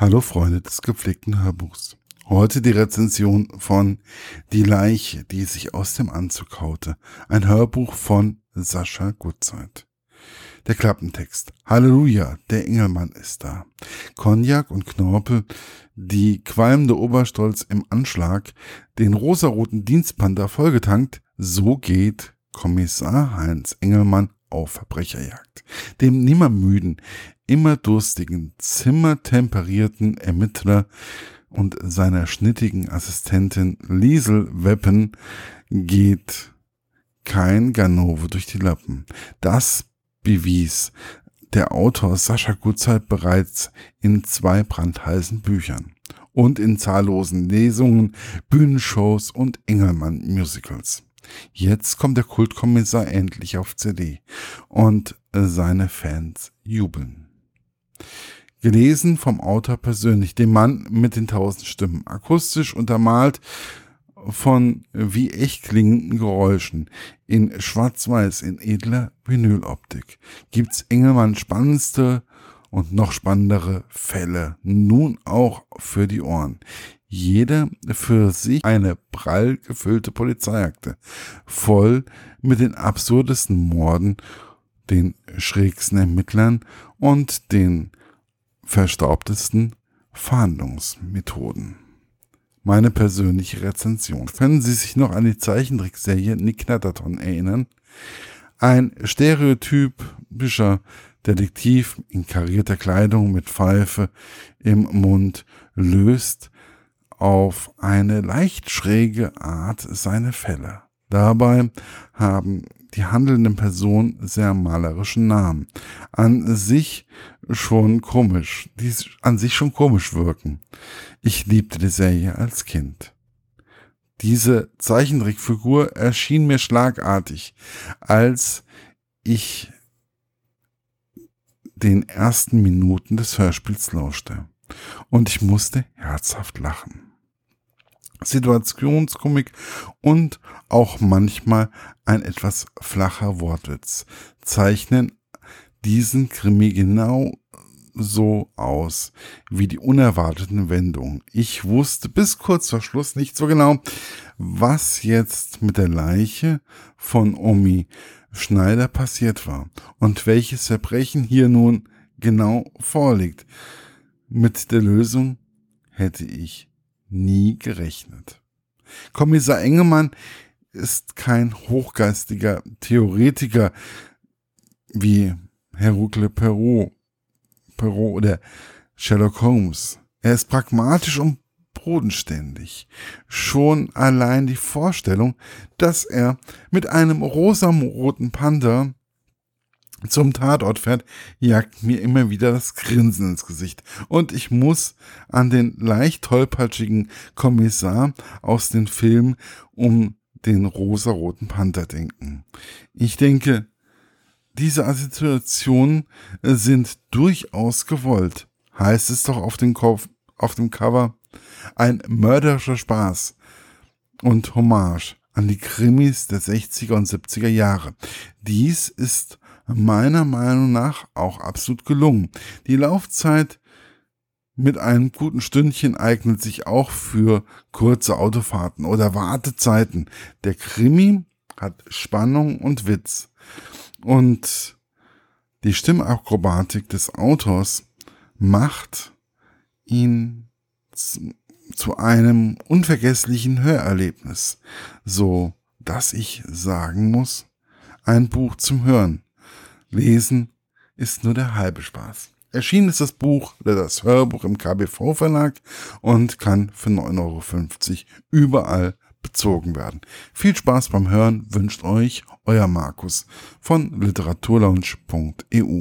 Hallo Freunde des gepflegten Hörbuchs. Heute die Rezension von Die Leiche, die sich aus dem Anzug haute. Ein Hörbuch von Sascha Gutzeit. Der Klappentext. Halleluja, der Engelmann ist da. Cognac und Knorpel, die qualmende Oberstolz im Anschlag, den rosaroten Dienstpanda vollgetankt, so geht Kommissar Heinz Engelmann auf Verbrecherjagd. Dem nimmermüden, immer durstigen, zimmertemperierten Ermittler und seiner schnittigen Assistentin Liesel Weppen geht kein Ganove durch die Lappen. Das bewies der Autor Sascha Gutzeit bereits in zwei brandheißen Büchern und in zahllosen Lesungen, Bühnenshows und Engelmann-Musicals. Jetzt kommt der Kultkommissar endlich auf CD und seine Fans jubeln. Gelesen vom Autor persönlich, dem Mann mit den tausend Stimmen, akustisch untermalt von wie echt klingenden Geräuschen. In Schwarz-Weiß in edler Vinyloptik. Gibt's Engelmann spannendste und noch spannendere Fälle nun auch für die Ohren. Jeder für sich eine prall gefüllte Polizeiakte, voll mit den absurdesten Morden, den schrägsten Ermittlern und den verstaubtesten Fahndungsmethoden. Meine persönliche Rezension. Können Sie sich noch an die Zeichentrickserie Nick Knatterton erinnern? Ein stereotypischer Detektiv in karierter Kleidung mit Pfeife im Mund löst auf eine leicht schräge Art seine Fälle. Dabei haben die handelnden Personen sehr malerischen Namen. An sich schon komisch, die an sich schon komisch wirken. Ich liebte die Serie als Kind. Diese Zeichentrickfigur erschien mir schlagartig, als ich den ersten Minuten des Hörspiels lauschte. Und ich musste herzhaft lachen. Situationskomik und auch manchmal ein etwas flacher Wortwitz zeichnen diesen Krimi genau so aus wie die unerwarteten Wendungen. Ich wusste bis kurz vor Schluss nicht so genau, was jetzt mit der Leiche von Omi Schneider passiert war und welches Verbrechen hier nun genau vorliegt. Mit der Lösung hätte ich nie gerechnet. Kommissar Engemann ist kein hochgeistiger Theoretiker wie Hercule Perot, Perot oder Sherlock Holmes. Er ist pragmatisch und bodenständig. Schon allein die Vorstellung, dass er mit einem rosaroten Panda zum Tatort fährt, jagt mir immer wieder das Grinsen ins Gesicht. Und ich muss an den leicht tollpatschigen Kommissar aus den Filmen um den rosaroten Panther denken. Ich denke, diese Assoziationen sind durchaus gewollt. Heißt es doch auf dem, Kopf, auf dem Cover. Ein mörderischer Spaß und Hommage an die Krimis der 60er und 70er Jahre. Dies ist meiner Meinung nach auch absolut gelungen. Die Laufzeit mit einem guten Stündchen eignet sich auch für kurze Autofahrten oder Wartezeiten. Der Krimi hat Spannung und Witz. Und die Stimmakrobatik des Autors macht ihn zu einem unvergesslichen Hörerlebnis, so dass ich sagen muss, ein Buch zum Hören. Lesen ist nur der halbe Spaß. Erschienen ist das Buch das Hörbuch im KBV Verlag und kann für 9,50 Euro überall bezogen werden. Viel Spaß beim Hören wünscht euch euer Markus von literaturlaunch.eu.